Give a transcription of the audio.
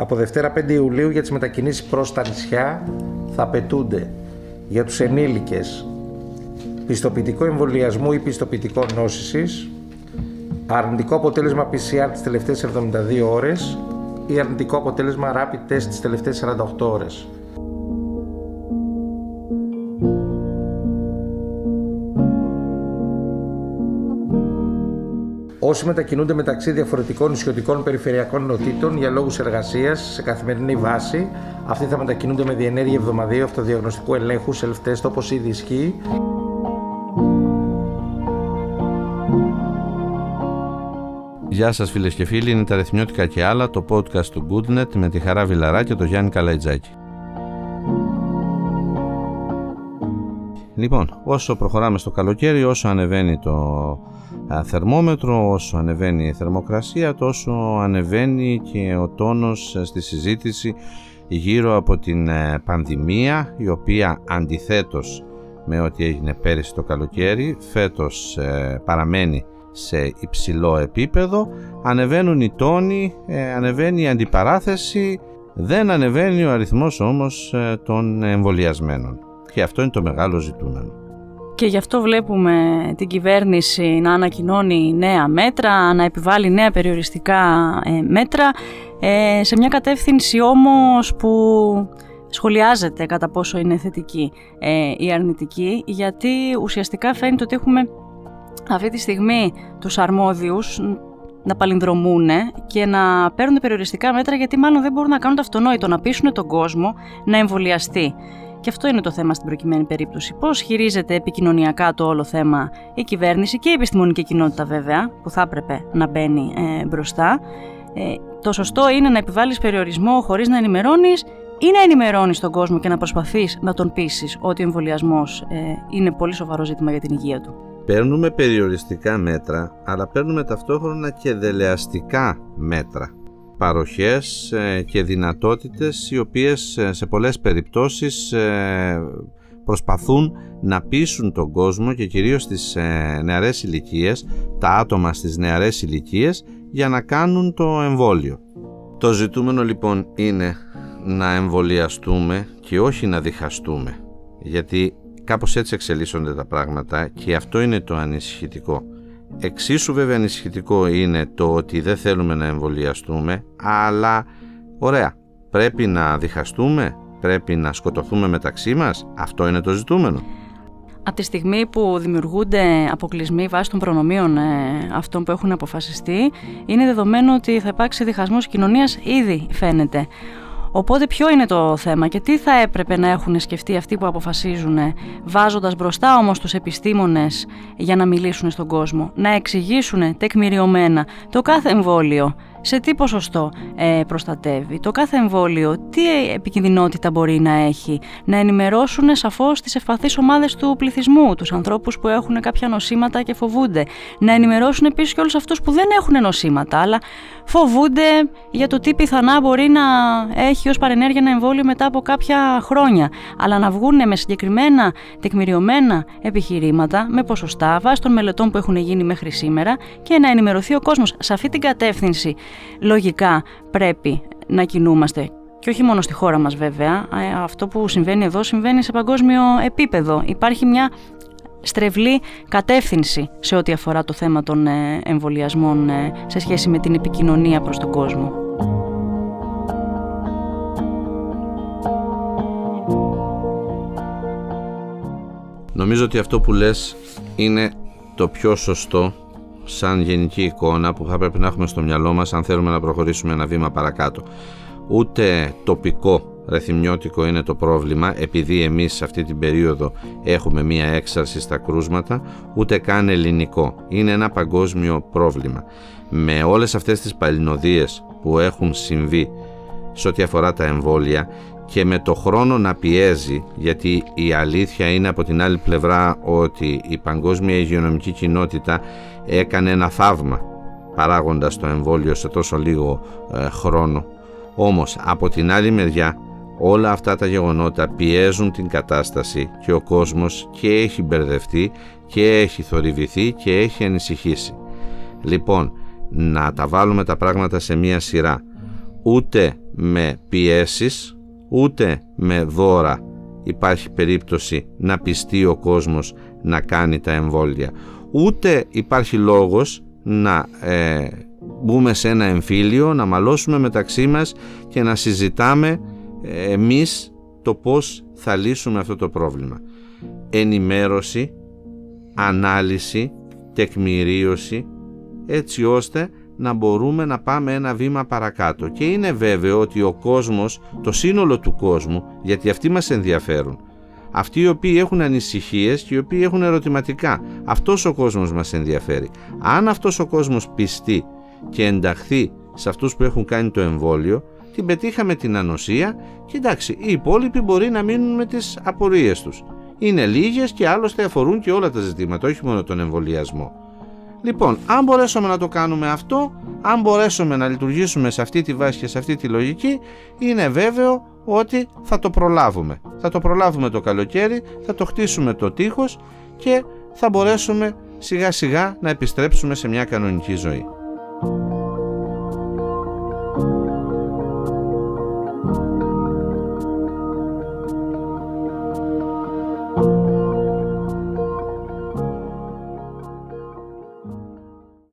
Από Δευτέρα 5 Ιουλίου για τις μετακινήσεις προς τα νησιά θα απαιτούνται για τους ενήλικες πιστοποιητικό εμβολιασμού ή πιστοποιητικό νόσησης, αρνητικό αποτέλεσμα PCR τις τελευταίες 72 ώρες ή αρνητικό αποτέλεσμα rapid test τις τελευταίες 48 ώρες. Όσοι μετακινούνται μεταξύ διαφορετικών νησιωτικών περιφερειακών ενωτήτων για λόγους εργασίας σε καθημερινή βάση, αυτοί θα μετακινούνται με διενέργεια εβδομαδίου αυτοδιαγνωστικού ελέγχου self-test όπως ήδη ισχύει. Γεια σας φίλες και φίλοι, είναι τα Ρεθνιώτικα και άλλα, το podcast του Goodnet με τη Χαρά Βιλαρά και το Γιάννη Καλαϊτζάκη. Λοιπόν, όσο προχωράμε στο καλοκαίρι, όσο ανεβαίνει το θερμόμετρο, όσο ανεβαίνει η θερμοκρασία, τόσο ανεβαίνει και ο τόνος ε, στη συζήτηση γύρω από την ε, πανδημία, η οποία αντιθέτως με ό,τι έγινε πέρυσι το καλοκαίρι, φέτος ε, παραμένει σε υψηλό επίπεδο, ανεβαίνουν οι τόνοι, ανεβαίνει η αντιπαράθεση, δεν ανεβαίνει ο αριθμός όμως των εμβολιασμένων. Και αυτό είναι το μεγάλο ζητούμενο. Και γι' αυτό βλέπουμε την κυβέρνηση να ανακοινώνει νέα μέτρα, να επιβάλλει νέα περιοριστικά ε, μέτρα, ε, σε μια κατεύθυνση όμως που σχολιάζεται κατά πόσο είναι θετική ε, ή αρνητική, γιατί ουσιαστικά φαίνεται ότι έχουμε αυτή τη στιγμή τους αρμόδιους να παλινδρομούν και να παίρνουν περιοριστικά μέτρα γιατί μάλλον δεν μπορούν να κάνουν το αυτονόητο, να πείσουν τον κόσμο να εμβολιαστεί. Και αυτό είναι το θέμα στην προκειμένη περίπτωση. Πώς χειρίζεται επικοινωνιακά το όλο θέμα η κυβέρνηση και η επιστημονική κοινότητα, βέβαια, που θα έπρεπε να μπαίνει ε, μπροστά. Ε, το σωστό είναι να επιβάλλεις περιορισμό χωρίς να ενημερώνεις ή να ενημερώνεις τον κόσμο και να προσπαθείς να τον πείσεις ότι ο εμβολιασμός ε, είναι πολύ σοβαρό ζήτημα για την υγεία του. Παίρνουμε περιοριστικά μέτρα, αλλά παίρνουμε ταυτόχρονα και δελεαστικά μέτρα παροχές ε, και δυνατότητες οι οποίες ε, σε πολλές περιπτώσεις ε, προσπαθούν να πείσουν τον κόσμο και κυρίως στις νεαρές ηλικίες, τα άτομα στις νεαρές ηλικίες για να κάνουν το εμβόλιο. Το ζητούμενο λοιπόν είναι να εμβολιαστούμε και όχι να διχαστούμε γιατί κάπως έτσι εξελίσσονται τα πράγματα και αυτό είναι το ανησυχητικό. Εξίσου βέβαια ανησυχητικό είναι το ότι δεν θέλουμε να εμβολιαστούμε, αλλά ωραία, πρέπει να διχαστούμε, πρέπει να σκοτωθούμε μεταξύ μας, αυτό είναι το ζητούμενο. Από τη στιγμή που δημιουργούνται αποκλεισμοί βάσει των προνομίων ε, αυτών που έχουν αποφασιστεί, είναι δεδομένο ότι θα υπάρξει διχασμός κοινωνίας, ήδη φαίνεται. Οπότε ποιο είναι το θέμα και τι θα έπρεπε να έχουν σκεφτεί αυτοί που αποφασίζουν βάζοντας μπροστά όμως τους επιστήμονες για να μιλήσουν στον κόσμο, να εξηγήσουν τεκμηριωμένα το κάθε εμβόλιο; Σε τι ποσοστό ε, προστατεύει; Το κάθε εμβόλιο, τι επικινδυνότητα μπορεί να έχει; Να ενημερώσουν σαφώς τις ευπαθείς ομάδες του πληθυσμού, τους ανθρώπους που έχουν κάποια νοσήματα και φοβούνται; Να ενημερώσουν επίσης και όλους αυτούς που δεν έχουν νοσήματα, αλλά φοβούνται για το τι πιθανά μπορεί να έχει ως παρενέργεια ένα εμβόλιο μετά από κάποια χρόνια. Αλλά να βγουν με συγκεκριμένα τεκμηριωμένα επιχειρήματα, με ποσοστά, βάσει των μελετών που έχουν γίνει μέχρι σήμερα και να ενημερωθεί ο κόσμος σε αυτή την κατεύθυνση λογικά πρέπει να κινούμαστε και όχι μόνο στη χώρα μας βέβαια, αυτό που συμβαίνει εδώ συμβαίνει σε παγκόσμιο επίπεδο. Υπάρχει μια στρεβλή κατεύθυνση σε ό,τι αφορά το θέμα των ε, εμβολιασμών ε, σε σχέση με την επικοινωνία προς τον κόσμο. Νομίζω ότι αυτό που λες είναι το πιο σωστό σαν γενική εικόνα που θα πρέπει να έχουμε στο μυαλό μας αν θέλουμε να προχωρήσουμε ένα βήμα παρακάτω. Ούτε τοπικό ρεθιμιώτικο είναι το πρόβλημα επειδή εμείς σε αυτή την περίοδο έχουμε μία έξαρση στα κρούσματα ούτε καν ελληνικό. Είναι ένα παγκόσμιο πρόβλημα. Με όλες αυτές τις παλινοδίες που έχουν συμβεί σε ό,τι αφορά τα εμβόλια και με το χρόνο να πιέζει γιατί η αλήθεια είναι από την άλλη πλευρά ότι η παγκόσμια υγειονομική κοινότητα έκανε ένα θαύμα παράγοντας το εμβόλιο σε τόσο λίγο ε, χρόνο. Όμως από την άλλη μεριά όλα αυτά τα γεγονότα πιέζουν την κατάσταση και ο κόσμος και έχει μπερδευτεί και έχει θορυβηθεί και έχει ανησυχήσει. Λοιπόν να τα βάλουμε τα πράγματα σε μία σειρά. Ούτε με πιέσεις, ούτε με δώρα υπάρχει περίπτωση να πιστεί ο κόσμος να κάνει τα εμβόλια. Ούτε υπάρχει λόγος να ε, μπούμε σε ένα εμφύλιο, να μαλώσουμε μεταξύ μας και να συζητάμε ε, εμείς το πώς θα λύσουμε αυτό το πρόβλημα. Ενημέρωση, ανάλυση, τεκμηρίωση, έτσι ώστε να μπορούμε να πάμε ένα βήμα παρακάτω. Και είναι βέβαιο ότι ο κόσμος, το σύνολο του κόσμου, γιατί αυτοί μας ενδιαφέρουν, αυτοί οι οποίοι έχουν ανησυχίες και οι οποίοι έχουν ερωτηματικά, αυτός ο κόσμος μας ενδιαφέρει. Αν αυτός ο κόσμος πιστεί και ενταχθεί σε αυτούς που έχουν κάνει το εμβόλιο, την πετύχαμε την ανοσία και εντάξει, οι υπόλοιποι μπορεί να μείνουν με τις απορίες τους. Είναι λίγες και άλλωστε αφορούν και όλα τα ζητήματα, όχι μόνο τον εμβολιασμό. Λοιπόν, αν μπορέσουμε να το κάνουμε αυτό, αν μπορέσουμε να λειτουργήσουμε σε αυτή τη βάση και σε αυτή τη λογική, είναι βέβαιο ότι θα το προλάβουμε. Θα το προλάβουμε το καλοκαίρι, θα το χτίσουμε το τείχος και θα μπορέσουμε σιγά σιγά να επιστρέψουμε σε μια κανονική ζωή.